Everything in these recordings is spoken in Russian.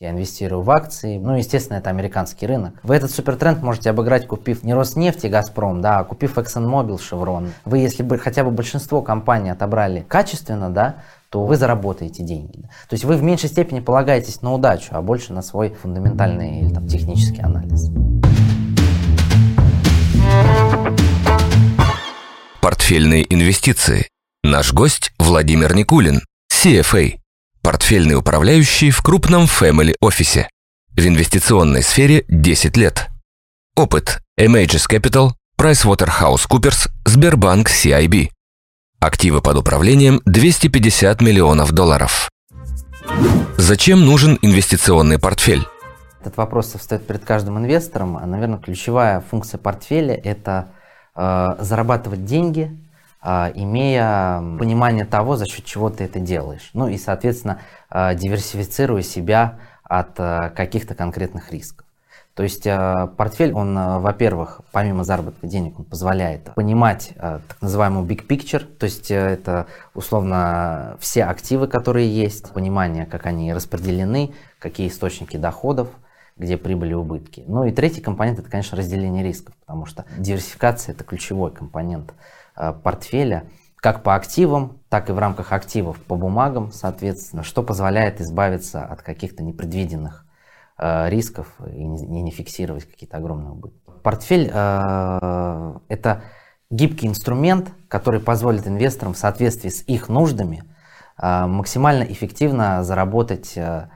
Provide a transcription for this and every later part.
Я инвестирую в акции. Ну, естественно, это американский рынок. Вы этот супертренд можете обыграть, купив не Роснефть и Газпром, да, а купив ExxonMobil, Chevron. Вы, если бы хотя бы большинство компаний отобрали качественно, да, то вы заработаете деньги. То есть вы в меньшей степени полагаетесь на удачу, а больше на свой фундаментальный или там, технический анализ. Портфельные инвестиции. Наш гость Владимир Никулин, CFA портфельный управляющий в крупном family офисе. В инвестиционной сфере 10 лет. Опыт Amages Capital, PricewaterhouseCoopers, Сбербанк CIB. Активы под управлением 250 миллионов долларов. Зачем нужен инвестиционный портфель? Этот вопрос встает перед каждым инвестором. Наверное, ключевая функция портфеля – это э, зарабатывать деньги а, имея понимание того, за счет чего ты это делаешь. Ну и, соответственно, а, диверсифицируя себя от а, каких-то конкретных рисков. То есть портфель, он, во-первых, помимо заработка денег, он позволяет понимать так называемую big picture, то есть это условно все активы, которые есть, понимание, как они распределены, какие источники доходов, где прибыли и убытки. Ну и третий компонент это, конечно, разделение рисков, потому что диверсификация это ключевой компонент Э, портфеля, как по активам, так и в рамках активов по бумагам, соответственно, что позволяет избавиться от каких-то непредвиденных э, рисков и не, не фиксировать какие-то огромные убытки. Портфель э, это гибкий инструмент, который позволит инвесторам в соответствии с их нуждами э, максимально эффективно заработать э,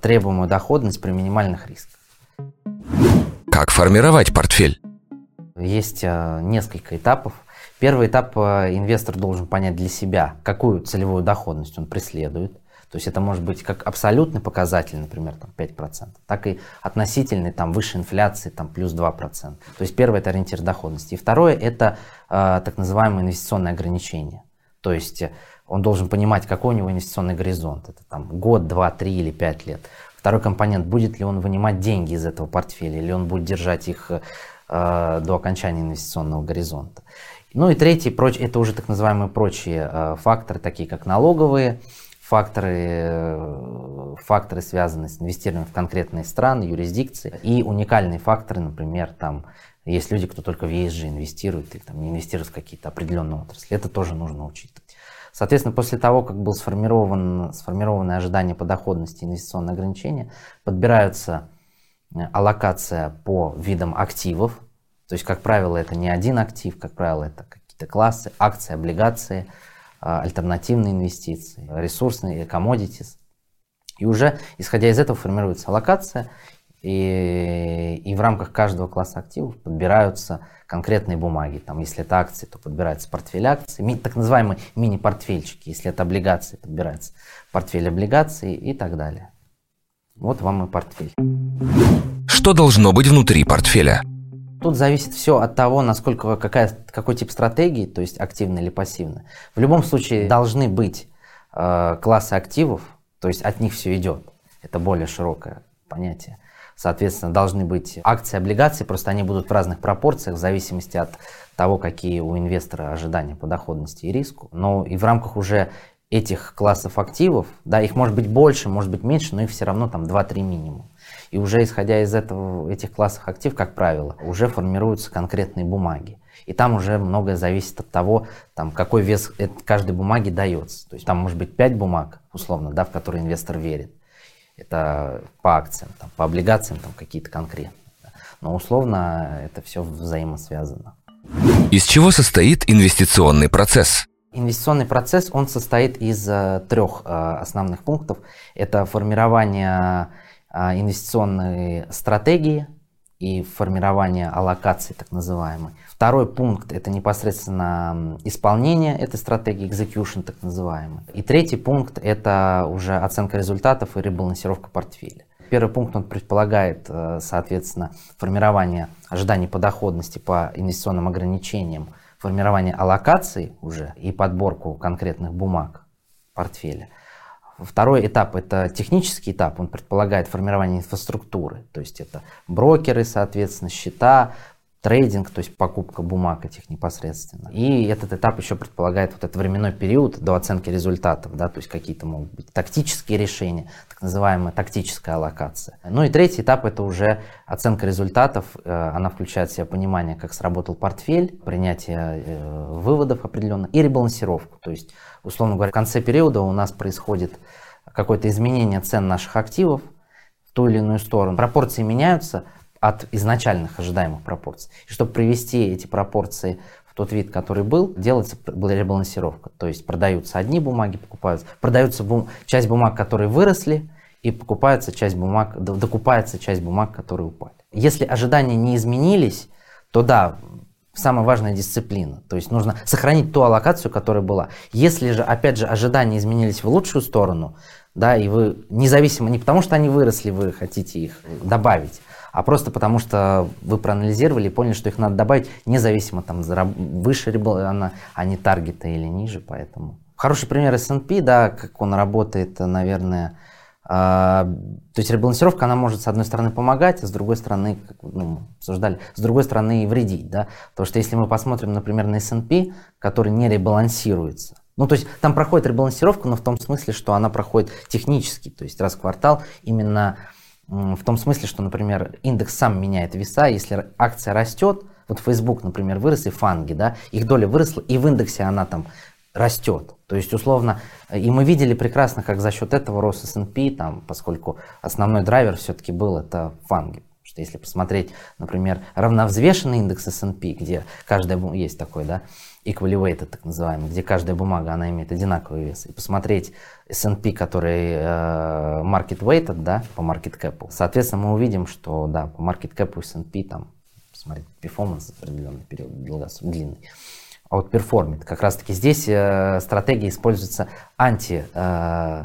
требуемую доходность при минимальных рисках. Как формировать портфель? Есть э, несколько этапов. Первый этап э, инвестор должен понять для себя, какую целевую доходность он преследует. То есть это может быть как абсолютный показатель, например, там 5%, так и относительный, там выше инфляции, там плюс 2%. То есть первое это ориентир доходности. И второе это э, так называемое инвестиционное ограничение. То есть э, он должен понимать, какой у него инвестиционный горизонт. Это там год, два, три или пять лет. Второй компонент, будет ли он вынимать деньги из этого портфеля, или он будет держать их э, до окончания инвестиционного горизонта. Ну и третий, проч, это уже так называемые прочие э, факторы, такие как налоговые, факторы, э, факторы, связанные с инвестированием в конкретные страны, юрисдикции, и уникальные факторы, например, там есть люди, кто только в ESG инвестирует или там, не инвестирует в какие-то определенные отрасли. Это тоже нужно учитывать. Соответственно, после того, как был сформирован, сформированы ожидания по доходности инвестиционные ограничения, подбираются э, аллокация по видам активов, то есть, как правило, это не один актив, как правило, это какие-то классы, акции, облигации, а, альтернативные инвестиции, ресурсные, commodities. И уже, исходя из этого, формируется локация, и, и в рамках каждого класса активов подбираются конкретные бумаги. Там, если это акции, то подбирается портфель акций, ми, так называемые мини-портфельчики. Если это облигации, подбирается портфель облигаций и так далее. Вот вам и портфель. Что должно быть внутри портфеля? Тут зависит все от того, насколько какая, какой тип стратегии, то есть активная или пассивная. В любом случае должны быть э, классы активов, то есть от них все идет. Это более широкое понятие. Соответственно, должны быть акции, облигации, просто они будут в разных пропорциях в зависимости от того, какие у инвестора ожидания по доходности и риску. Но и в рамках уже этих классов активов, да, их может быть больше, может быть меньше, но их все равно там 2-3 минимум. И уже исходя из этого, этих классов актив, как правило, уже формируются конкретные бумаги. И там уже многое зависит от того, там, какой вес каждой бумаги дается. То есть там может быть 5 бумаг, условно, да, в которые инвестор верит. Это по акциям, там, по облигациям там, какие-то конкретные. Но условно это все взаимосвязано. Из чего состоит инвестиционный процесс? Инвестиционный процесс, он состоит из э, трех э, основных пунктов. Это формирование а, инвестиционные стратегии и формирование аллокации так называемой. Второй пункт – это непосредственно исполнение этой стратегии, execution так называемый. И третий пункт – это уже оценка результатов и ребалансировка портфеля. Первый пункт он предполагает, э, соответственно, формирование ожиданий по доходности по инвестиционным ограничениям, формирование аллокаций уже и подборку конкретных бумаг портфеля. Второй этап – это технический этап, он предполагает формирование инфраструктуры, то есть это брокеры, соответственно, счета, трейдинг, то есть покупка бумаг этих непосредственно. И этот этап еще предполагает вот этот временной период до оценки результатов, да, то есть какие-то могут быть тактические решения, так называемая тактическая аллокация. Ну и третий этап это уже оценка результатов, э, она включает в себя понимание, как сработал портфель, принятие э, выводов определенных и ребалансировку, то есть, условно говоря, в конце периода у нас происходит какое-то изменение цен наших активов в ту или иную сторону. Пропорции меняются, от изначальных ожидаемых пропорций. И чтобы привести эти пропорции в тот вид, который был, делается ребалансировка. То есть продаются одни бумаги, покупаются, продаются бум, часть бумаг, которые выросли, и покупается часть бумаг, докупается часть бумаг, которые упали. Если ожидания не изменились, то да, самая важная дисциплина. То есть нужно сохранить ту аллокацию, которая была. Если же, опять же, ожидания изменились в лучшую сторону, да, и вы независимо, не потому что они выросли, вы хотите их добавить, а просто потому что вы проанализировали и поняли, что их надо добавить, независимо там выше она, а не таргета или ниже, поэтому. Хороший пример S&P, да, как он работает, наверное, а, то есть ребалансировка, она может с одной стороны помогать, а с другой стороны, как ну, обсуждали, с другой стороны и вредить, да, потому что если мы посмотрим, например, на S&P, который не ребалансируется, ну, то есть там проходит ребалансировка, но в том смысле, что она проходит технически, то есть раз в квартал именно в том смысле, что, например, индекс сам меняет веса, если акция растет, вот Facebook, например, вырос и фанги, да, их доля выросла, и в индексе она там растет. То есть, условно, и мы видели прекрасно, как за счет этого рос S&P, там, поскольку основной драйвер все-таки был это фанги. Что если посмотреть, например, равновзвешенный индекс S&P, где каждая есть такой, да, equally так называемый, где каждая бумага, она имеет одинаковый вес, и посмотреть S&P, который э, market weighted, да, по market cap, соответственно, мы увидим, что, да, по market cap S&P там, посмотреть, performance определенный период, длинный, а вот перформит. Как раз таки здесь э, стратегия используется анти э,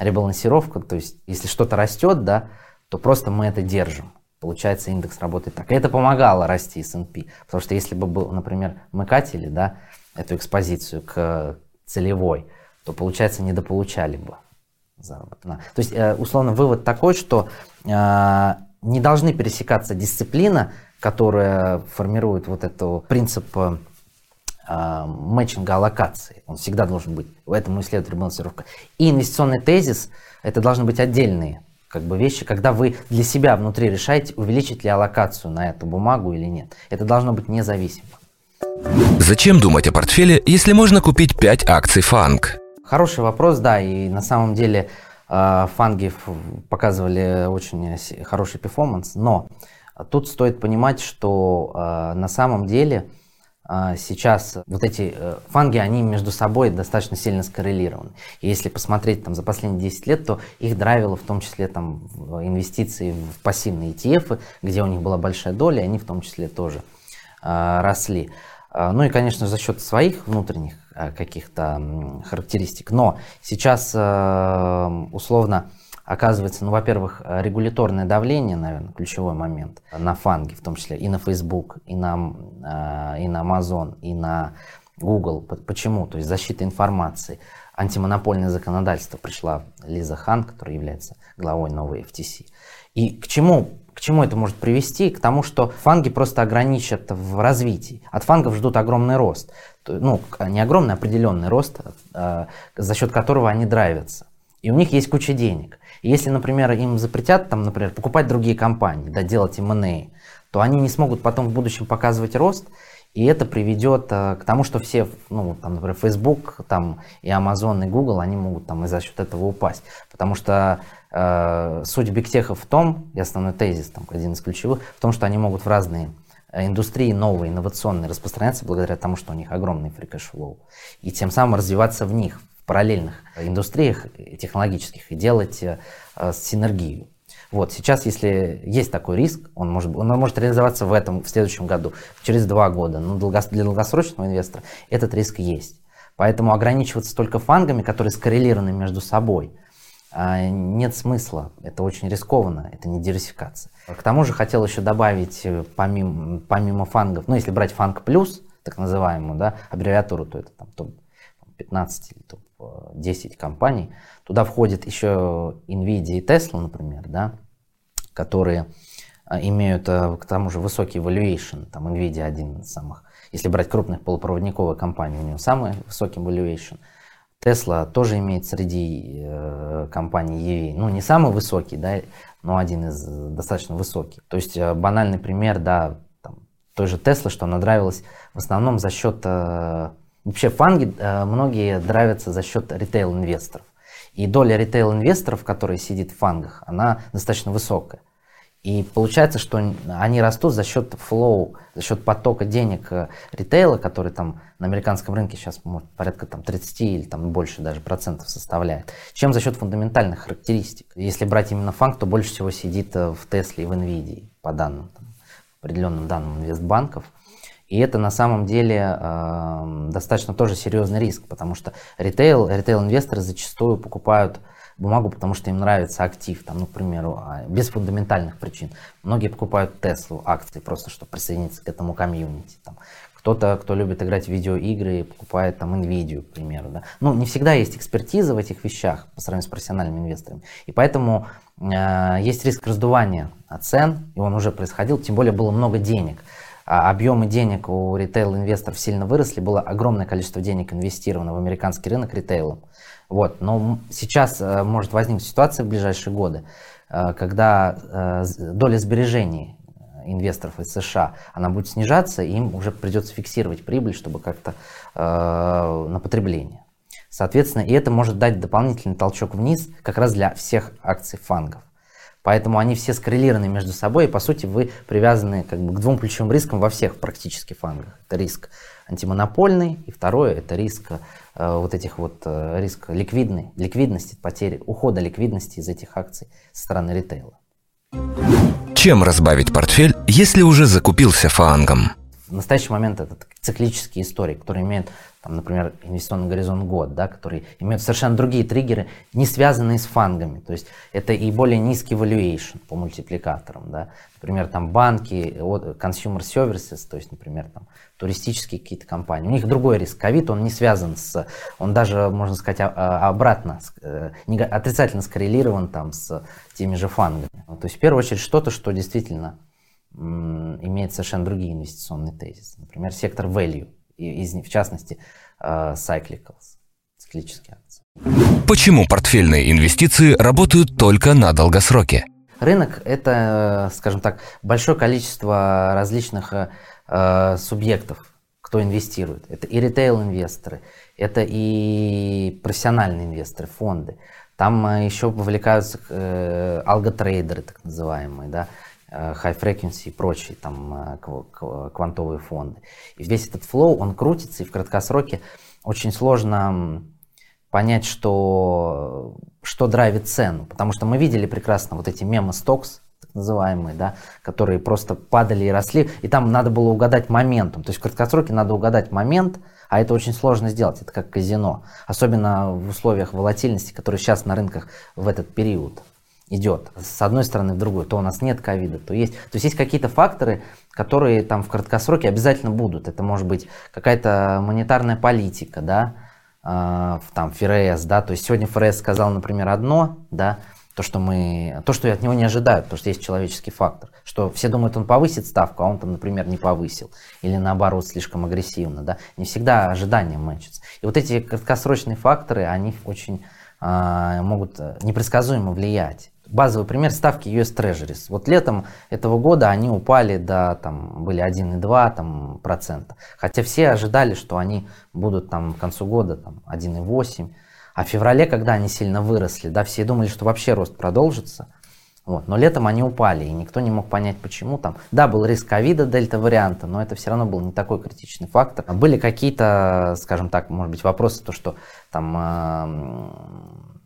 ребалансировка, то есть если что-то растет, да, то просто мы это держим. Получается, индекс работает так. И это помогало расти S&P. Потому что если бы, был, например, мы катили да, эту экспозицию к целевой, то, получается, недополучали бы заработок. То есть, э, условно, вывод такой, что э, не должны пересекаться дисциплина, которая формирует вот этот принцип э, мэтчинга аллокации. Он всегда должен быть. Этому исследует ребалансировка. И инвестиционный тезис – это должны быть отдельные как бы вещи, когда вы для себя внутри решаете, увеличить ли аллокацию на эту бумагу или нет. Это должно быть независимо. Зачем думать о портфеле, если можно купить 5 акций FAANG? Хороший вопрос, да, и на самом деле э, FAANG и показывали очень хороший performance, но тут стоит понимать, что э, на самом деле а, сейчас вот эти э, FAANG и, они между собой достаточно сильно скоррелированы. И если посмотреть там за последние 10 лет, то их драйвило в том числе там инвестиции в пассивные ETF, где у них была большая доля, они в том числе тоже э, росли. А, ну и, конечно, за счет своих внутренних э, каких-то характеристик. Но сейчас э, условно оказывается, ну, во-первых, регуляторное давление, наверное, ключевой момент на фанги, в том числе и на Facebook, и на, э, и на Amazon, и на Google. Почему? То есть защита информации, антимонопольное законодательство пришла Лиза Хан, которая является главой новой FTC. И к чему к чему это может привести? К тому, что фанги просто ограничат в развитии. От фангов ждут огромный рост. Ну, не огромный, а определенный рост, э, за счет которого они драйвятся. И у них есть куча денег. Если, например, им запретят, там, например, покупать другие компании, да, делать M&A, то они не смогут потом в будущем показывать рост, и это приведет э, к тому, что все, ну, там, например, Facebook, там, и Amazon, и Google, они могут там и за счет этого упасть. Потому что э, суть бигтеха в том, и основной тезис, там, один из ключевых, в том, что они могут в разные э, индустрии новые, инновационные распространяться благодаря тому, что у них огромный flow. И тем самым развиваться в них, параллельных индустриях технологических и делать э, синергию. Вот, сейчас, если есть такой риск, он может, он может реализоваться в этом, в следующем году, через два года. Но для долгосрочного инвестора этот риск есть. Поэтому ограничиваться только фангами, которые скоррелированы между собой, э, нет смысла. Это очень рискованно, это не диверсификация. К тому же хотел еще добавить, э, помимо, помимо фангов, ну если брать фанг плюс, так называемую, да, аббревиатуру, то это там топ 15 или топ 10 компаний. Туда входит еще Nvidia и Tesla, например, да, которые имеют к тому же высокий valuation, там Nvidia один из самых, если брать крупных полупроводниковых компаний, у него самый высокий valuation. Tesla тоже имеет среди э, компаний EV, ну не самый высокий, да, но один из достаточно высоких. То есть э, банальный пример, да, там, той же Tesla, что она нравилась в основном за счет, э, вообще фанги э, многие нравятся за счет ритейл-инвесторов. И доля ритейл-инвесторов, которые сидит в фангах, она достаточно высокая. И получается, что они растут за счет флоу, за счет потока денег э, ритейла, который там на американском рынке сейчас может, порядка там, 30 или там, больше даже процентов составляет, чем за счет фундаментальных характеристик. Если брать именно фанк, то больше всего сидит э, в Тесле и в NVIDIA, по данным, там, определенным данным инвестбанков. И это на самом деле э, достаточно тоже серьезный риск, потому что ритейл, ритейл-инвесторы зачастую покупают бумагу, потому что им нравится актив, там, ну, к примеру, а, без фундаментальных причин. Многие покупают Теслу акции просто, чтобы присоединиться к этому комьюнити. Там. Кто-то, кто любит играть в видеоигры, покупает там NVIDIA, к примеру. Да. Ну, не всегда есть экспертиза в этих вещах по сравнению с профессиональными инвесторами. И поэтому э, есть риск раздувания цен, и он уже происходил, тем более было много денег. А объемы денег у ритейл-инвесторов сильно выросли, было огромное количество денег инвестировано в американский рынок ритейлом. Вот. Но сейчас э, может возникнуть ситуация в ближайшие годы, э, когда э, доля сбережений инвесторов из США, она будет снижаться, и им уже придется фиксировать прибыль, чтобы как-то на потребление. Соответственно, и это может дать дополнительный толчок вниз как раз для всех акций фангов. Поэтому они все скоррелированы между собой, и по сути вы привязаны как бы, к двум ключевым рискам во всех практически фангах. Это риск антимонопольный, и второе это риск э, вот этих вот э, риск ликвидной, ликвидности, потери, ухода ликвидности из этих акций со стороны ритейла. Чем разбавить портфель, если уже закупился фангом? В настоящий момент это циклические истории, которые имеют там, например, инвестиционный горизонт год, да, которые имеют совершенно другие триггеры, не связанные с фангами. То есть это и более низкий valuation по мультипликаторам. Да. Например, там банки, consumer services, то есть, например, там, туристические какие-то компании. У них другой риск. Ковид, он не связан с, он даже, можно сказать, обратно, э, отрицательно скоррелирован там с теми же фангами. То есть, в первую очередь, что-то, что действительно имеет совершенно другие инвестиционные тезисы. Например, сектор value из, в частности, uh, cyclicals, циклические акции. Почему портфельные инвестиции работают только на долгосроке? Рынок – это, скажем так, большое количество различных э, субъектов, кто инвестирует. Это и ритейл-инвесторы, это и профессиональные инвесторы, фонды. Там э, еще вовлекаются э, алготрейдеры, так называемые, да, Э, high frequency и прочие там э, квантовые фонды. И весь этот флоу, он крутится, и в краткосроке очень сложно понять, что, что драйвит цену. Потому что мы видели прекрасно вот эти мемы стокс, так называемые, да, которые просто падали и росли, и там надо было угадать моментом. То есть в краткосроке надо угадать момент, а это очень сложно сделать, это как казино. Особенно в условиях волатильности, которые сейчас на рынках в этот период идет с одной стороны в другую. То у нас нет ковида, то есть. То есть есть какие-то факторы, которые там в краткосроке обязательно будут. Это может быть какая-то монетарная политика, да, э, там ФРС, да. То есть сегодня ФРС сказал, например, одно, да, то, что мы, то, что от него не ожидают, потому что есть человеческий фактор, что все думают, он повысит ставку, а он там, например, не повысил, или наоборот, слишком агрессивно, да, не всегда ожидания мэчатся. И вот эти краткосрочные факторы, они очень э, могут непредсказуемо влиять. Базовый пример ставки US Treasuries. Вот летом этого года они упали до, там, были 1,2 там, процента. Хотя все ожидали, что они будут там к концу года там, 1,8. А в феврале, когда они сильно выросли, да, все думали, что вообще рост продолжится. Вот. Но летом они упали, и никто не мог понять, почему там. Да, был риск ковида, дельта-варианта, но это все равно был не такой критичный фактор. Были какие-то, скажем так, может быть, вопросы, то, что там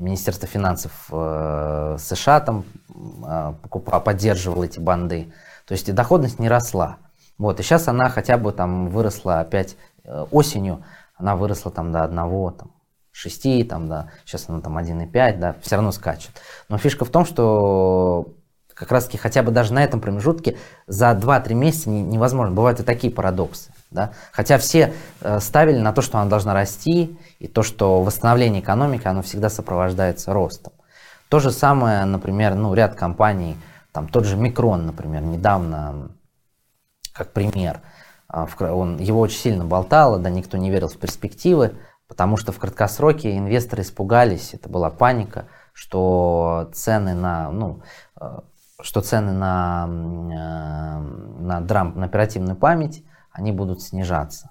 Министерство финансов э, США там э, покупало, поддерживало эти банды. То есть доходность не росла. Вот, и сейчас она хотя бы там выросла опять э, осенью, она выросла там до одного, там, 6, там, да, сейчас она там 1,5, да, все равно скачет. Но фишка в том, что как раз таки хотя бы даже на этом промежутке за 2-3 месяца не, невозможно. Бывают и такие парадоксы. Да? Хотя все э, ставили на то, что она должна расти, и то, что восстановление экономики, оно всегда сопровождается ростом. То же самое, например, ну, ряд компаний Там тот же Микрон, например, недавно, как пример, а, он, его очень сильно болтало, да, никто не верил в перспективы, потому что в краткосроке инвесторы испугались, это была паника, что цены на, ну, а, что цены на, э, на драм, на оперативную память, они будут снижаться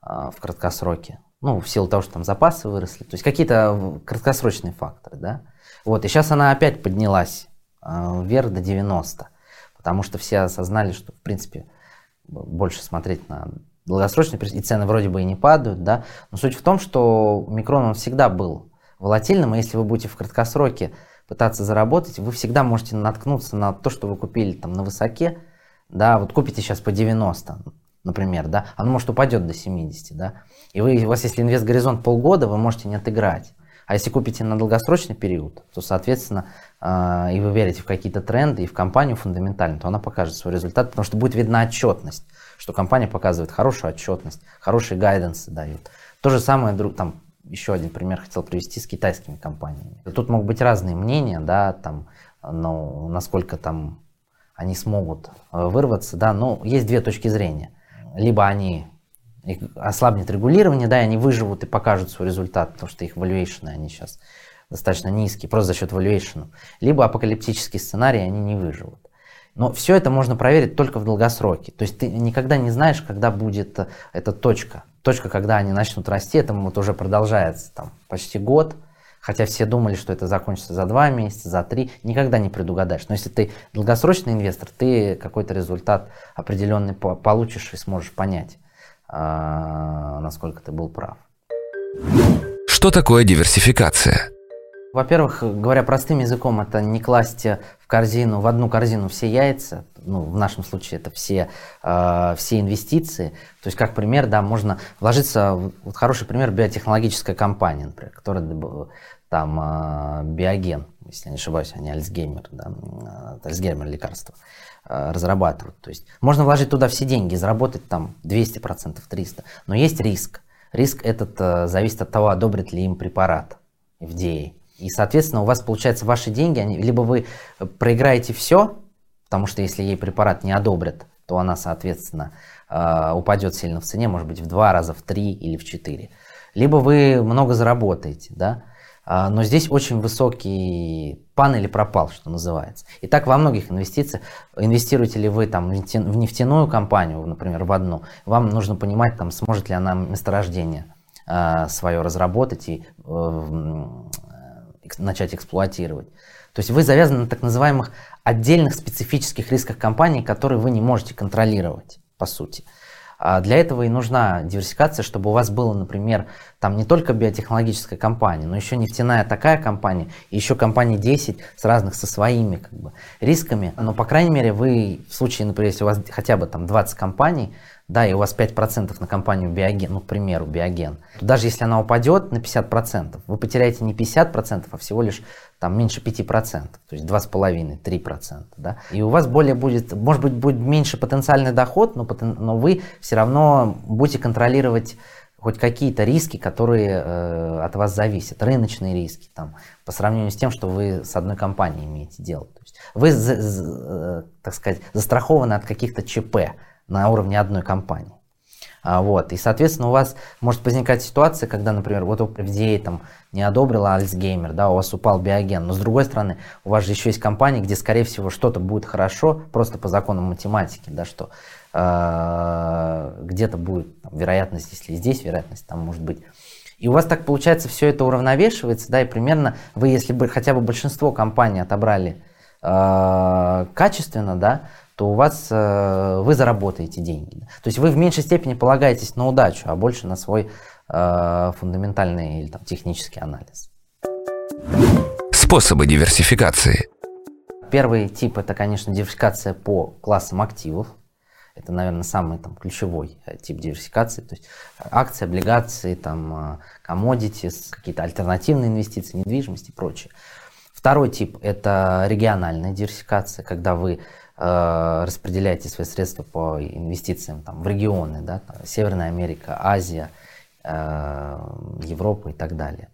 а, в краткосроке. Ну, в силу того, что там запасы выросли. То есть какие-то краткосрочные факторы, да. Вот, и сейчас она опять поднялась вверх до 90, потому что все осознали, что, в принципе, больше смотреть на долгосрочные и цены вроде бы и не падают, да, но суть в том, что микрон он всегда был волатильным, и если вы будете в краткосроке пытаться заработать, вы всегда можете наткнуться на то, что вы купили там на высоке, да, вот купите сейчас по 90, например, да, оно может упадет до 70, да, и вы, у вас если инвест-горизонт полгода, вы можете не отыграть. А если купите на долгосрочный период, то, соответственно, э, и вы верите в какие-то тренды и в компанию фундаментально, то она покажет свой результат, потому что будет видна отчетность, что компания показывает хорошую отчетность, хорошие гайденсы дают. То же самое, там, еще один пример хотел привести с китайскими компаниями. Тут могут быть разные мнения, да, там, но насколько там они смогут э, вырваться, да, но есть две точки зрения. Либо они ослабнет регулирование, да, и они выживут и покажут свой результат, потому что их valuation, они сейчас достаточно низкие, просто за счет valuation. Либо апокалиптический сценарий, они не выживут. Но все это можно проверить только в долгосроке. То есть ты никогда не знаешь, когда будет э, эта точка. Точка, когда они начнут расти, это вот уже продолжается там почти год. Хотя все думали, что это закончится за два месяца, за три. Никогда не предугадаешь. Но если ты долгосрочный инвестор, ты какой-то результат определенный получишь и сможешь понять. А, насколько ты был прав. Что такое диверсификация? Во-первых, говоря простым языком, это не класть в корзину, в одну корзину все яйца, ну, в нашем случае это все, э, все инвестиции. То есть, как пример, да, можно вложиться, вот хороший пример, биотехнологическая компания, например, которая там э, биоген, если я не ошибаюсь, не Альцгеймер, да, Альцгеймер лекарство. Э, разрабатывают. То есть можно вложить туда все деньги, заработать там 200%, 300%. Но есть риск. Риск этот э, зависит от того, одобрит ли им препарат FDA. И, соответственно, у вас, получается, ваши деньги, они, либо вы проиграете все, потому что если ей препарат не одобрят, то она, соответственно, э, упадет сильно в цене, может быть, в два раза, в три или в четыре. Либо вы много заработаете, да, а, но здесь очень высокий пан или пропал, что называется. И так во многих инвестициях, инвестируете ли вы там в нефтяную компанию, например, в одну, вам нужно понимать, там, сможет ли она месторождение э, свое разработать и э, начать эксплуатировать. То есть вы завязаны на так называемых отдельных специфических рисках компании, которые вы не можете контролировать, по сути. А для этого и нужна диверсификация, чтобы у вас было, например, там не только биотехнологическая компания, но еще нефтяная такая компания, и еще компании 10 с разных со своими как бы, рисками. Но, по крайней мере, вы в случае, например, если у вас хотя бы там 20 компаний, да, и у вас 5% на компанию Биоген, ну, к примеру, Биоген, то даже если она упадет на 50%, вы потеряете не 50%, а всего лишь там меньше 5%, то есть 2,5-3%. Да? И у вас более будет, может быть, будет меньше потенциальный доход, но, но вы все равно будете контролировать хоть какие-то риски, которые э, от вас зависят, рыночные риски, там, по сравнению с тем, что вы с одной компанией имеете дело. То есть вы, за, за, э, так сказать, застрахованы от каких-то ЧП, на уровне одной компании. А, вот. И, соответственно, у вас может возникать ситуация, когда, например, вот FDA там не одобрила Альцгеймер, да, у вас упал биоген, но с другой стороны, у вас же еще есть компании, где, скорее всего, что-то будет хорошо, просто по законам математики, да, что э, где-то будет там, вероятность, если здесь вероятность, там может быть. И у вас так получается все это уравновешивается, да, и примерно вы, если бы хотя бы большинство компаний отобрали э, качественно, да, то у вас э, вы заработаете деньги. То есть вы в меньшей степени полагаетесь на удачу, а больше на свой э, фундаментальный или там, технический анализ. Способы диверсификации. Первый тип это, конечно, диверсификация по классам активов. Это, наверное, самый там, ключевой э, тип диверсификации. То есть акции, облигации, там, commodities, какие-то альтернативные инвестиции, недвижимость и прочее. Второй тип – это региональная диверсификация, когда вы распределяете свои средства по инвестициям там, в регионы, да, там, Северная Америка, Азия, э, Европа и так далее.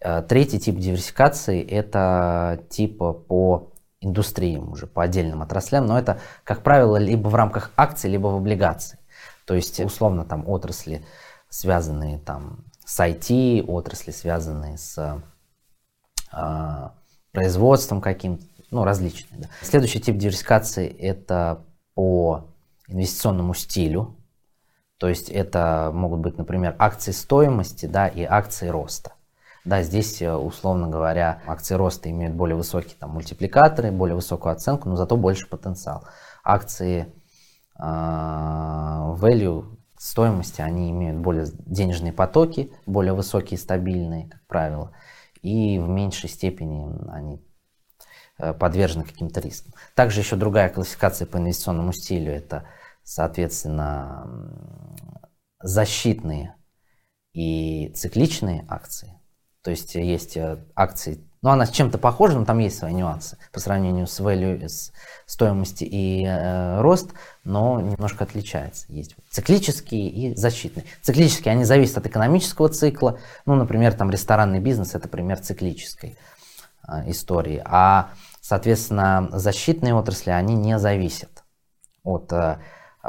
Э, третий тип диверсификации – это типа по индустриям, уже по отдельным отраслям, но это, как правило, либо в рамках акций, либо в облигаций. То есть, условно, там отрасли, связанные там с IT, отрасли, связанные с э, производством каким-то, ну, различные. Да. Следующий тип диверсификации – это по инвестиционному стилю. То есть это могут быть, например, акции стоимости да, и акции роста. Да, здесь, э, условно говоря, акции роста имеют более высокие там, мультипликаторы, более высокую оценку, но зато больше потенциал. Акции э, value стоимости, они имеют более денежные потоки, более высокие, стабильные, как правило, и в меньшей степени они подвержены каким-то рискам. Также еще другая классификация по инвестиционному стилю – это, соответственно, защитные и цикличные акции. То есть есть э, акции, ну она с чем-то похожа, но там есть свои нюансы по сравнению с value, с стоимостью и э, рост, но немножко отличается. Есть циклические и защитные. Циклические, они зависят от экономического цикла. Ну, например, там ресторанный бизнес – это пример циклической э, истории. А, соответственно, защитные отрасли, они не зависят от э, э,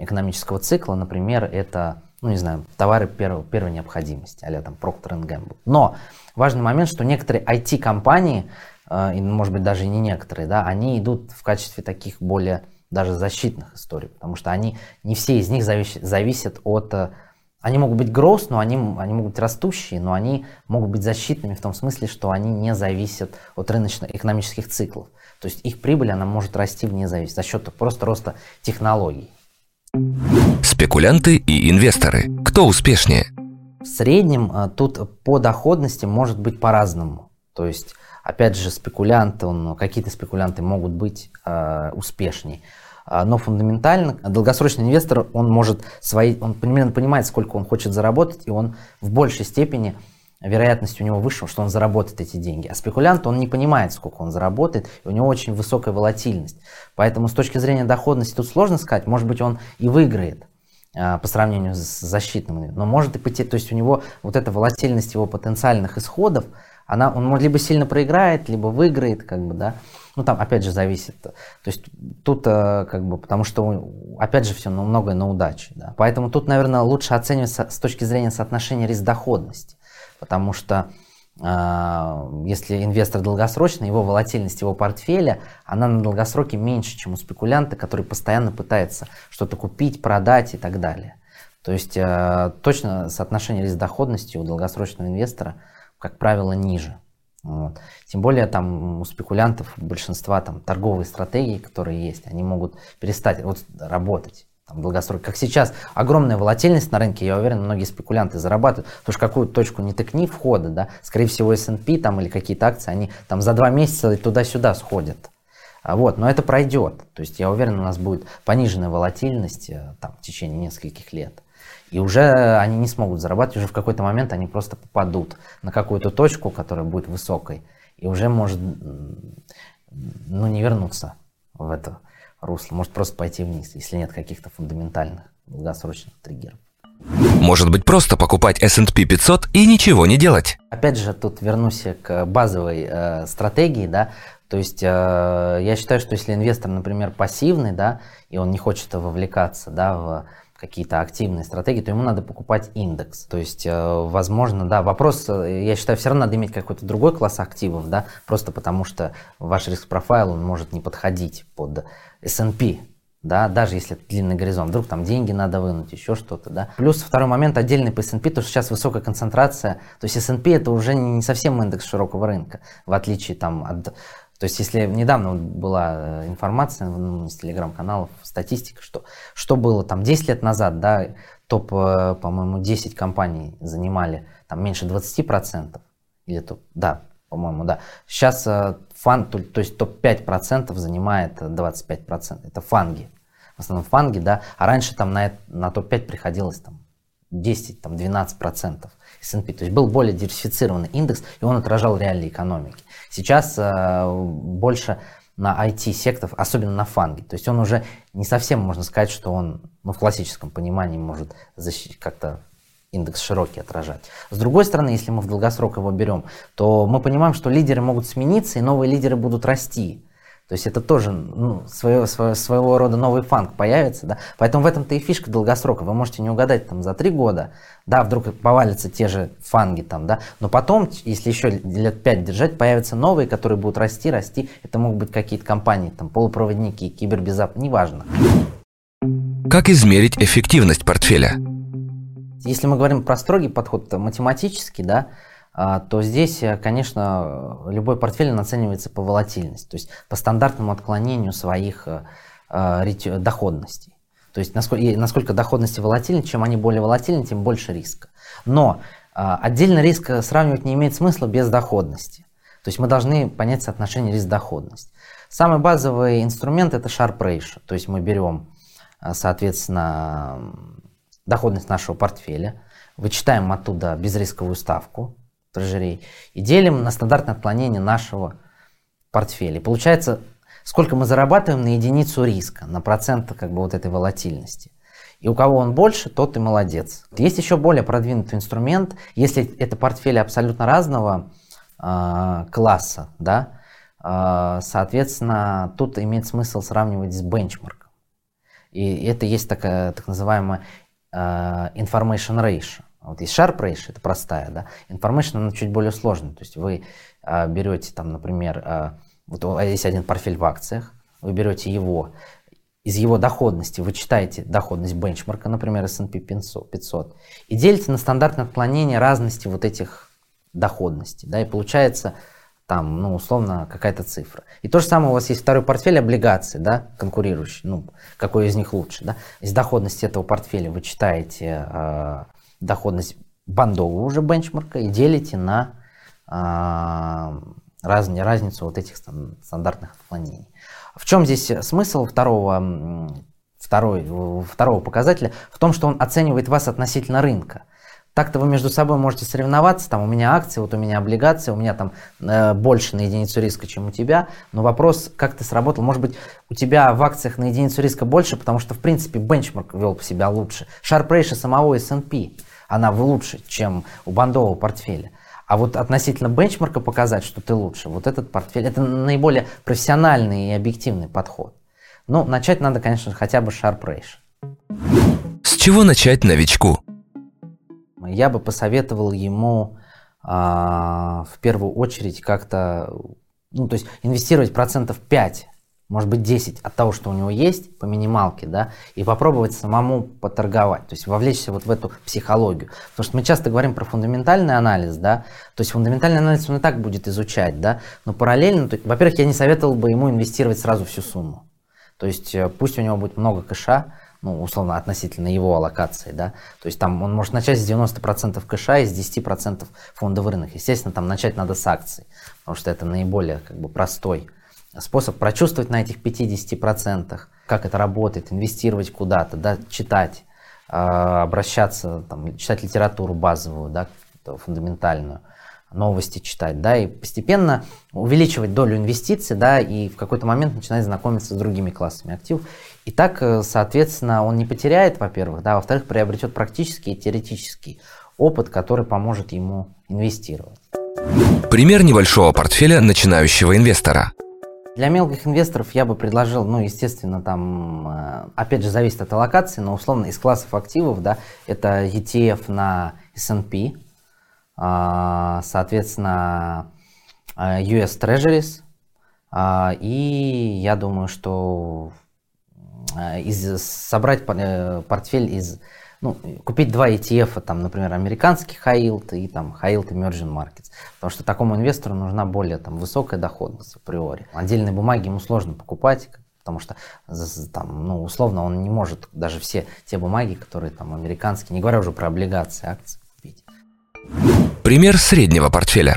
экономического цикла. Например, это ну не знаю, товары первой, первой необходимости, а там Procter Gamble. Но важный момент, что некоторые IT-компании, э, и, может быть даже не некоторые, да, они идут в качестве таких более даже защитных историй, потому что они, не все из них зависят, зависят от... Э, они могут быть growth, но они, они могут быть растущие, но они могут быть защитными в том смысле, что они не зависят от рыночных экономических циклов. То есть их прибыль, она может расти вне зависимости за счет просто роста технологий. Спекулянты и инвесторы. Кто успешнее? В среднем а, тут по доходности может быть по-разному. То есть, опять же, спекулянты, он, какие-то спекулянты могут быть э, успешнее. Но фундаментально долгосрочный инвестор, он может свои, он примерно понимает, сколько он хочет заработать, и он в большей степени вероятность у него выше, что он заработает эти деньги. А спекулянт, он не понимает, сколько он заработает, и у него очень высокая волатильность. Поэтому с точки зрения доходности тут сложно сказать, может быть, он и выиграет а, по сравнению с защитным, но может и потерять, то есть у него вот эта волатильность его потенциальных исходов, она, он либо сильно проиграет, либо выиграет, как бы, да, ну там опять же зависит, то есть тут а, как бы, потому что опять же все, ну, многое на удаче, да, поэтому тут, наверное, лучше оценивать с точки зрения соотношения риск-доходности потому что а, если инвестор долгосрочный, его волатильность его портфеля, она на долгосроке меньше, чем у спекулянта, который постоянно пытается что-то купить, продать и так далее. То есть а, точно соотношение риск-доходности у долгосрочного инвестора, как правило, ниже. Вот. Тем более там у спекулянтов большинства там торговые стратегии, которые есть, они могут перестать вот, работать там, долгосрок, как сейчас, огромная волатильность на рынке, я уверен, многие спекулянты зарабатывают, потому что какую точку не тыкни входа, да, скорее всего S&P там или какие-то акции, они там за два месяца туда-сюда сходят. А вот, но это пройдет, то есть я уверен, у нас будет пониженная волатильность э, там, в течение нескольких лет. И уже они не смогут зарабатывать, уже в какой-то момент они просто попадут на какую-то точку, которая будет высокой, и уже может ну, не вернуться в это русло, может просто пойти вниз, если нет каких-то фундаментальных долгосрочных триггеров. Может быть просто покупать S&P 500 и ничего не делать? Опять же, тут вернусь к базовой э, стратегии, да, то есть э, я считаю, что если инвестор, например, пассивный, да, и он не хочет вовлекаться, да, в какие-то активные стратегии, то ему надо покупать индекс. То есть, э, возможно, да, вопрос, э, я считаю, все равно надо иметь какой-то другой класс активов, да, просто потому что ваш риск-профайл, он может не подходить под S&P, да, даже если это длинный горизонт, вдруг там деньги надо вынуть, еще что-то, да. Плюс второй момент отдельный по S&P, то что сейчас высокая концентрация, то есть S&P это уже не совсем индекс широкого рынка, в отличие там от то есть, если недавно была э, информация ну, из телеграм-каналов, статистика, что, что было там 10 лет назад, да, топ, э, по-моему, 10 компаний занимали там меньше 20%, или топ, да, по-моему, да. Сейчас э, фан, то, то есть топ-5% занимает 25%, это фанги, в основном фанги, да, а раньше там на, на топ-5 приходилось там 10, там 12%. S&P. То есть был более диверсифицированный индекс, и он отражал реалии экономики. Сейчас э, больше на IT-сектор, особенно на фанге. То есть он уже не совсем, можно сказать, что он ну, в классическом понимании может защитить как-то индекс широкий отражать. С другой стороны, если мы в долгосрок его берем, то мы понимаем, что лидеры могут смениться, и новые лидеры будут расти. То есть это тоже ну, свое, свое, своего рода новый фанк появится. Да? Поэтому в этом-то и фишка долгосрока. Вы можете не угадать там, за три года, да, вдруг повалятся те же фанги там, да, но потом, если еще лет пять держать, появятся новые, которые будут расти, расти. Это могут быть какие-то компании, там, полупроводники, кибербезопасность, неважно. Как измерить эффективность портфеля? Если мы говорим про строгий подход, то математический, да, то здесь, э, конечно, любой портфель оценивается по волатильности, то есть по стандартному отклонению своих э, э, доходностей. То есть насколько, насколько доходности волатильны, чем они более волатильны, тем больше риска. Но отдельно риск сравнивать не имеет смысла без доходности. То есть мы должны понять соотношение риск-доходность. Самый базовый инструмент это Sharp Ratio. То есть мы берем, соответственно, доходность нашего портфеля, вычитаем оттуда безрисковую ставку, трежерей и делим на стандартное отклонение нашего портфеля. Получается, сколько мы зарабатываем на единицу риска, на процент как бы вот этой волатильности. И у кого он больше, тот и молодец. Есть еще более продвинутый инструмент, если это портфели абсолютно разного э, класса, да, э, соответственно, тут имеет смысл сравнивать с бенчмарком. И это есть такая так называемая э, information ratio. Вот есть Sharp Ratio, это простая, да. Information, она чуть более сложная. То есть вы а, берете там, например, а, вот есть один портфель в акциях, вы берете его, из его доходности вы читаете доходность бенчмарка, например, S&P 500, и делите на стандартное отклонение разности вот этих доходностей, да, и получается там, ну, условно, какая-то цифра. И то же самое у вас есть второй портфель облигаций, да, конкурирующий, ну, какой из них лучше, да. Из доходности этого портфеля вы читаете э, доходность бандового уже бенчмарка и делите на э, раз, разницу вот этих стандартных отклонений. В чем здесь смысл второго, второй, второго показателя? В том, что он оценивает вас относительно рынка. Так-то вы между собой можете соревноваться, там у меня акции, вот у меня облигации, у меня там э, больше на единицу риска, чем у тебя, но вопрос, как ты сработал, может быть, у тебя в акциях на единицу риска больше, потому что, в принципе, бенчмарк вел себя лучше. Sharp Ratio самого S&P она лучше, чем у бандового портфеля. А вот относительно бенчмарка показать, что ты лучше, вот этот портфель, это наиболее профессиональный и объективный подход. Ну, начать надо, конечно, хотя бы Sharp Ratio. С чего начать новичку? Я бы посоветовал ему а, в первую очередь как-то, ну, то есть инвестировать процентов 5 может быть 10 от того, что у него есть по минималке, да, и попробовать самому поторговать, то есть вовлечься вот в эту психологию. Потому что мы часто говорим про фундаментальный анализ, да, то есть фундаментальный анализ он и так будет изучать, да, но параллельно, то, во-первых, я не советовал бы ему инвестировать сразу всю сумму. То есть э, пусть у него будет много кэша, ну, условно, относительно его аллокации, да, то есть там он может начать с 90% кэша и с 10% фондовых рынок. Естественно, там начать надо с акций, потому что это наиболее как бы простой способ прочувствовать на этих 50%, как это работает, инвестировать куда-то, да, читать, э, обращаться, там, читать литературу базовую, да, фундаментальную, новости читать, да, и постепенно увеличивать долю инвестиций, да, и в какой-то момент начинать знакомиться с другими классами активов. И так, э, соответственно, он не потеряет, во-первых, да, во-вторых, приобретет практический и теоретический опыт, который поможет ему инвестировать. Пример небольшого портфеля начинающего инвестора – для мелких инвесторов я бы предложил, ну, естественно, там, э, опять же, зависит от аллокации, но условно из классов активов, да, это ETF на S&P, а, соответственно, э, US Treasuries, а, и я думаю, что э, из, собрать портфель из ну, купить два ETF, там, например, американский yield и там yield emerging markets. Потому что такому инвестору нужна более там, высокая доходность априори. Отдельные бумаги ему сложно покупать, потому что там, ну, условно он не может даже все те бумаги, которые там американские, не говоря уже про облигации, акции купить. Пример среднего портфеля.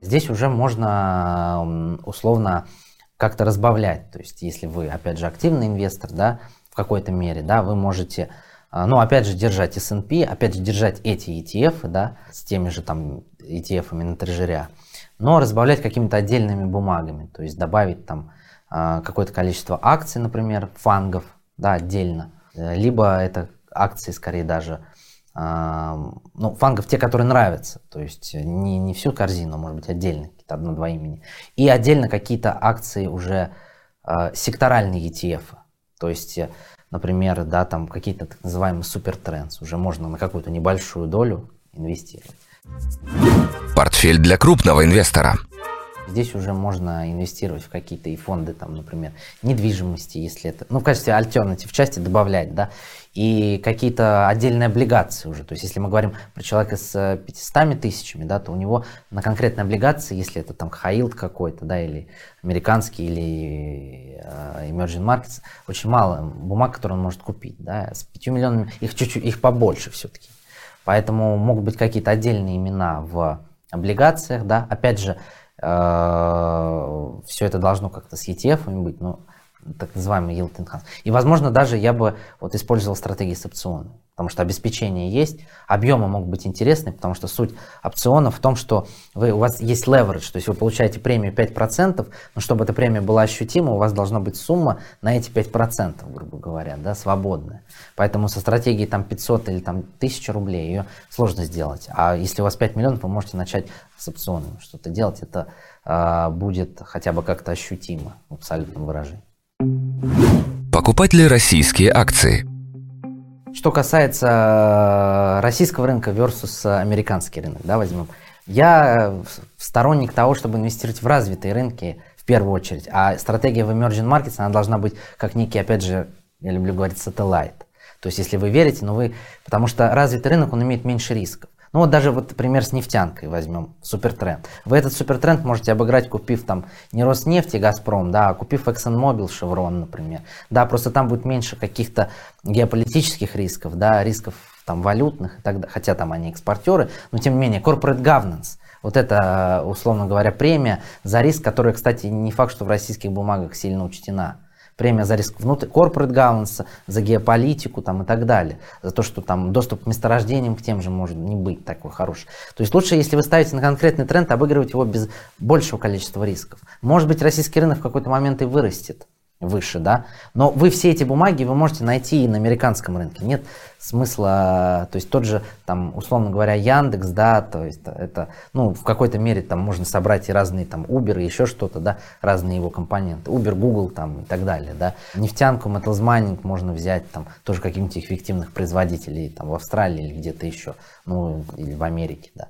Здесь уже можно условно как-то разбавлять. То есть, если вы, опять же, активный инвестор, да, в какой-то мере, да, вы можете а, ну, опять же, держать S&P, опять же, держать эти ETF, да, с теми же там ETF на трежеря, но разбавлять какими-то отдельными бумагами, то есть добавить там а, какое-то количество акций, например, фангов, да, отдельно, либо это акции, скорее даже, ну, фангов те, которые нравятся, то есть не, не всю корзину, может быть, отдельно, какие-то одно-два имени. И отдельно какие-то акции уже э, секторальные ETF. То есть, например, да, там какие-то так называемые супертрендс, уже можно на какую-то небольшую долю инвестировать. Портфель для крупного инвестора – Здесь уже можно инвестировать в какие-то и фонды, там, например, недвижимости, если это, ну, в качестве альтернатив части добавлять, да, и какие-то отдельные облигации уже. То есть, если мы говорим про человека с 500 тысячами, да, то у него на конкретные облигации, если это там Хаилд какой-то, да, или американский, или uh, emerging markets, очень мало бумаг, которые он может купить, да, с 5 миллионами, их чуть-чуть, их побольше все-таки. Поэтому могут быть какие-то отдельные имена в облигациях, да, опять же, Э, все это должно как-то с ETF быть, ну, так называемый yield enhance. И, возможно, даже я бы вот использовал стратегии с опционами, потому что обеспечение есть, объемы могут быть интересны, потому что суть опционов в том, что вы, у вас есть leverage, то есть вы получаете премию 5%, но чтобы эта премия была ощутима, у вас должна быть сумма на эти 5%, грубо говоря, да, свободная. Поэтому со стратегией там 500 или там 1000 рублей ее сложно сделать. А если у вас 5 миллионов, вы можете начать с опционами что-то делать. Это э, будет хотя бы как-то ощутимо в абсолютном выражении. Покупать ли российские акции? Что касается э, российского рынка versus американский рынок, да, возьмем. Я сторонник того, чтобы инвестировать в развитые рынки в первую очередь. А стратегия в emerging markets, она должна быть как некий, опять же, я люблю говорить, сателлайт. То есть, если вы верите, но вы... Потому что развитый рынок, он имеет меньше рисков. Ну вот даже вот пример с нефтянкой возьмем, супертренд. Вы этот супертренд можете обыграть, купив там не Роснефть и Газпром, да, а купив ExxonMobil, Chevron, например. Да, просто там будет меньше каких-то геополитических рисков, да, рисков там валютных и так далее, хотя там они экспортеры, но тем не менее, corporate governance, вот это, условно говоря, премия за риск, которая, кстати, не факт, что в российских бумагах сильно учтена премия за риск внутри corporate governance, за геополитику там, и так далее. За то, что там доступ к месторождениям к тем же может не быть такой хороший. То есть лучше, если вы ставите на конкретный тренд, обыгрывать его без большего количества рисков. Может быть, российский рынок в какой-то момент и вырастет выше, да, но вы все эти бумаги вы можете найти и на американском рынке. Нет смысла, то есть тот же, там, условно говоря, Яндекс, да, то есть это, ну, в какой-то мере там можно собрать и разные там Uber, и еще что-то, да, разные его компоненты, Uber, Google там и так далее, да. Нефтянку, Mining можно взять там тоже каких-нибудь эффективных производителей там в Австралии или где-то еще, ну, или в Америке, да.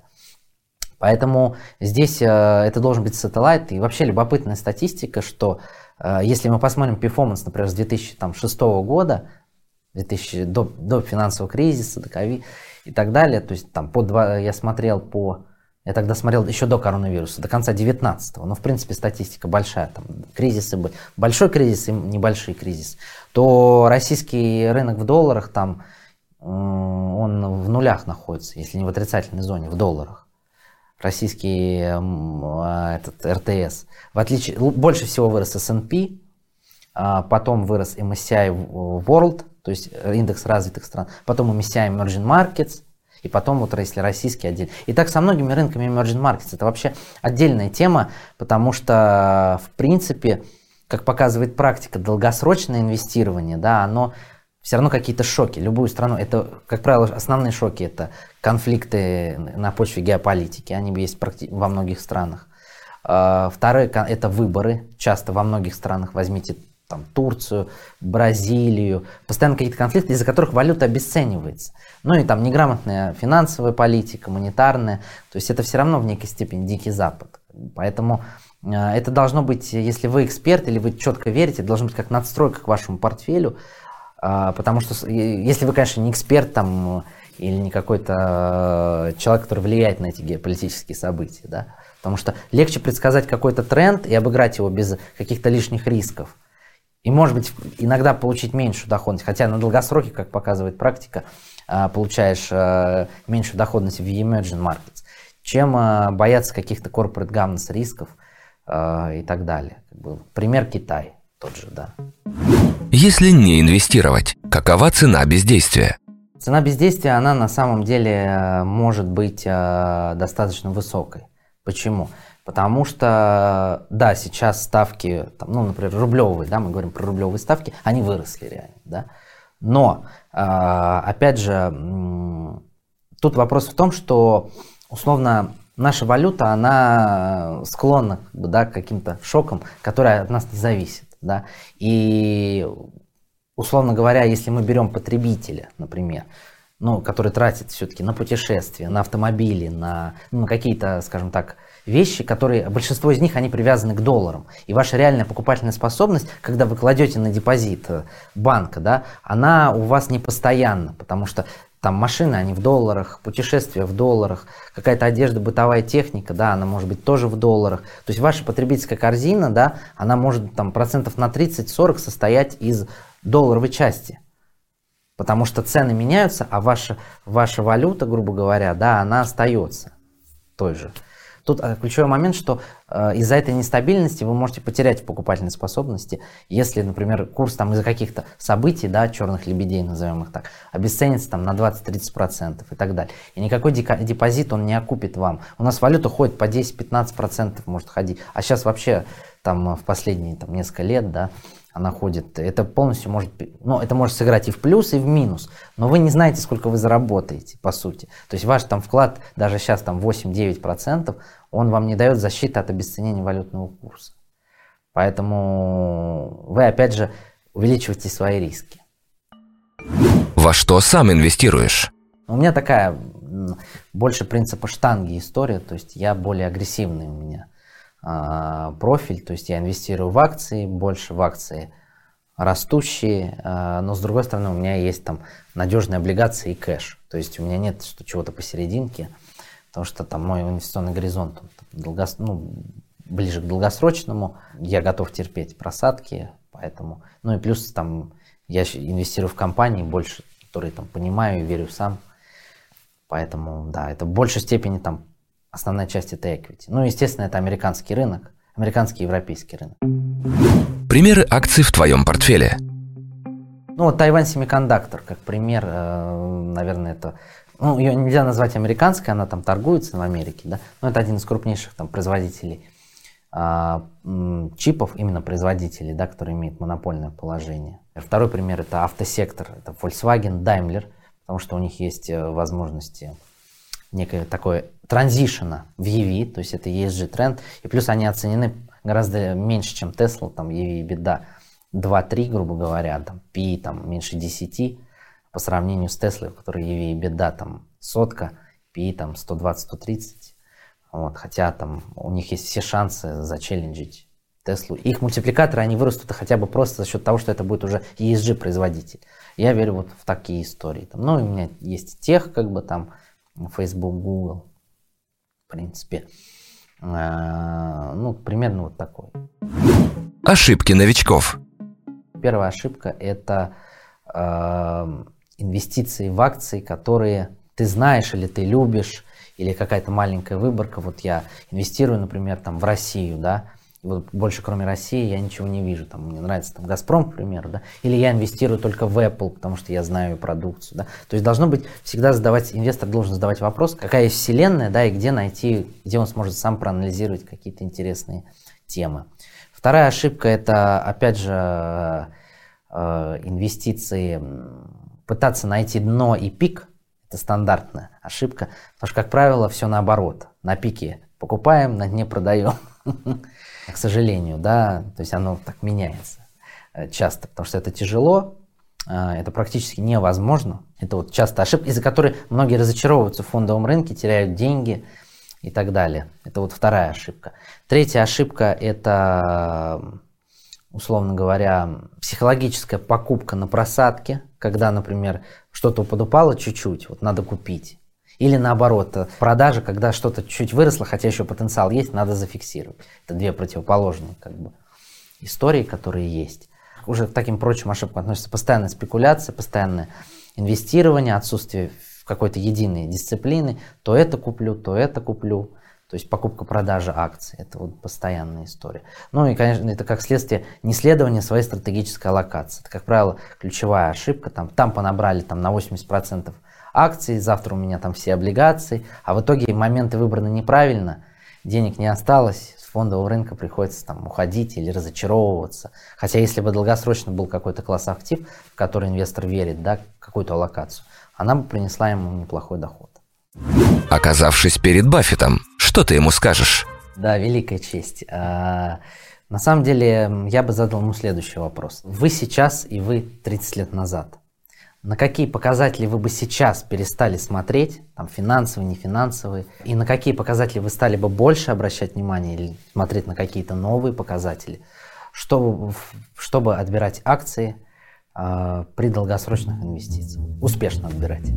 Поэтому здесь э, это должен быть сателлайт. И вообще любопытная статистика, что если мы посмотрим перформанс, например, с 2006 года, 2000, до, до финансового кризиса, до ковид и так далее, то есть там по два, я смотрел по, я тогда смотрел еще до коронавируса, до конца 19-го, но в принципе статистика большая, там кризисы, большой кризис и небольшой кризис, то российский рынок в долларах там, он в нулях находится, если не в отрицательной зоне, в долларах российский а, этот РТС. В отличие, больше всего вырос S&P, а, потом вырос MSCI World, то есть индекс развитых стран, потом MSCI Emerging Markets, и потом вот если российский отдел. И так со многими рынками Emerging Markets. Это вообще отдельная тема, потому что, в принципе, как показывает практика, долгосрочное инвестирование, да, оно все равно какие-то шоки. Любую страну, это, как правило, основные шоки это конфликты на почве геополитики, они есть во многих странах. А, второе – это выборы, часто во многих странах, возьмите там, Турцию, Бразилию, постоянно какие-то конфликты, из-за которых валюта обесценивается. Ну и там неграмотная финансовая политика, монетарная, то есть это все равно в некой степени дикий запад. Поэтому а, это должно быть, если вы эксперт или вы четко верите, должно быть как надстройка к вашему портфелю, потому что если вы, конечно, не эксперт там или не какой-то э, человек, который влияет на эти геополитические события, да, потому что легче предсказать какой-то тренд и обыграть его без каких-то лишних рисков. И, может быть, иногда получить меньшую доходность, хотя на долгосроке, как показывает практика, а, получаешь э, меньшую доходность в emerging markets, чем э, бояться каких-то corporate governance рисков и так далее. Пример Китай тот же, да. Если не инвестировать, какова цена бездействия? Цена бездействия, она на самом деле э, может быть э, достаточно высокой. Почему? Потому что, да, сейчас ставки, там, ну, например, рублевые, да, мы говорим про рублевые ставки, они выросли реально, да. Но, э, опять же, Тут вопрос в том, что условно наша валюта, она склонна да, к каким-то шокам, которые от нас не зависят. Да? И, условно говоря, если мы берем потребителя, например, ну, который тратит все-таки на путешествия, на автомобили, на, ну, на какие-то, скажем так, вещи, которые, большинство из них, они привязаны к долларам. И ваша реальная покупательная способность, когда вы кладете на депозит э, банка, да, она у вас не постоянна, потому что там машины, они в долларах, путешествия в долларах, какая-то одежда, бытовая техника, да, она может быть тоже в долларах. То есть ваша потребительская корзина, да, она может там процентов на 30-40 состоять из долларовой части. Потому что цены меняются, а ваша, ваша валюта, грубо говоря, да, она остается той же. Тут э, ключевой момент, что э, из-за этой нестабильности вы можете потерять в покупательной способности, если, например, курс там из-за каких-то событий, да, черных лебедей, назовем их так, обесценится там на 20-30% и так далее. И никакой депозит он не окупит вам. У нас валюта ходит по 10-15% может ходить, а сейчас вообще там в последние там, несколько лет, да, она ходит, это полностью может, ну, это может сыграть и в плюс, и в минус, но вы не знаете, сколько вы заработаете, по сути. То есть ваш там вклад, даже сейчас там 8-9%, он вам не дает защиты от обесценения валютного курса. Поэтому вы, опять же, увеличиваете свои риски. Во что сам инвестируешь? У меня такая больше принципа штанги история, то есть я более агрессивный у меня профиль, то есть я инвестирую в акции, больше в акции растущие, а, но с другой стороны у меня есть там надежные облигации и кэш, то есть у меня нет что, чего-то посерединке, потому что там мой инвестиционный горизонт он, долгос, ну, ближе к долгосрочному, я готов терпеть просадки, поэтому, ну и плюс там я инвестирую в компании больше, которые там понимаю и верю сам, поэтому да, это в большей степени там основная часть это equity. Ну, естественно, это американский рынок, американский и европейский рынок. Примеры акций в твоем портфеле. Ну, вот Тайвань Семикондуктор, как пример, э, наверное, это... Ну, ее нельзя назвать американской, она там торгуется в Америке, да, но это один из крупнейших там производителей а, чипов, именно производителей, да, которые имеют монопольное положение. Второй пример это автосектор, это Volkswagen, Daimler, потому что у них есть э, возможности некое такое транзишена в EV, то есть это ESG тренд, и плюс они оценены гораздо меньше, чем Tesla, там EV беда 2-3, грубо говоря, там P там меньше 10 по сравнению с Tesla, у которой EV беда там сотка, P там 120-130, вот, хотя там у них есть все шансы зачелленджить Теслу. Их мультипликаторы, они вырастут хотя бы просто за счет того, что это будет уже ESG производитель. Я верю вот в такие истории. Там, ну, у меня есть тех, как бы там, Facebook, Google, в принципе. А, ну, примерно вот такой. Ошибки новичков. Первая ошибка – это э, инвестиции в акции, которые ты знаешь или ты любишь, или какая-то маленькая выборка. Вот я инвестирую, например, там в Россию, да, вот больше кроме России я ничего не вижу. Там, мне нравится там, Газпром, к примеру, да? или я инвестирую только в Apple, потому что я знаю продукцию. Да? То есть должно быть всегда задавать, инвестор должен задавать вопрос, какая есть вселенная, да, и где найти, где он сможет сам проанализировать какие-то интересные темы. Вторая ошибка это, опять же, э, инвестиции, пытаться найти дно и пик, это стандартная ошибка, потому что, как правило, все наоборот. На пике покупаем, на дне продаем. к сожалению, да, то есть оно так меняется э, часто, потому что это тяжело, э, это практически невозможно. Это вот часто ошибка, из-за которой многие разочаровываются в фондовом рынке, теряют деньги и так далее. Это вот вторая ошибка. Третья ошибка – это, условно говоря, психологическая покупка на просадке, когда, например, что-то подупало чуть-чуть, вот надо купить. Или наоборот, э, продажа, когда что-то чуть выросло, хотя еще потенциал есть, надо зафиксировать. Это две противоположные как бы, истории, которые есть. Уже к таким прочим ошибкам относится постоянная спекуляция, постоянное инвестирование, отсутствие какой-то единой дисциплины. То это куплю, то это куплю. То есть покупка-продажа акций. Это вот постоянная история. Ну и, конечно, это как следствие неследования своей стратегической аллокации. Это, как правило, ключевая ошибка. Там, там понабрали там, на 80% акции, завтра у меня там все облигации, а в итоге моменты выбраны неправильно, денег не осталось, с фондового рынка приходится там уходить или разочаровываться. Хотя если бы долгосрочно был какой-то класс актив, в который инвестор верит, да, какую-то аллокацию, она бы принесла ему неплохой доход. Оказавшись перед Баффетом, что ты ему скажешь? Да, великая честь. А, на самом деле, я бы задал ему следующий вопрос. Вы сейчас и вы 30 лет назад на какие показатели вы бы сейчас перестали смотреть, там финансовые, не финансовые, и на какие показатели вы стали бы больше обращать внимание или смотреть на какие-то новые показатели, чтобы, чтобы отбирать акции э, при долгосрочных инвестициях, успешно отбирать.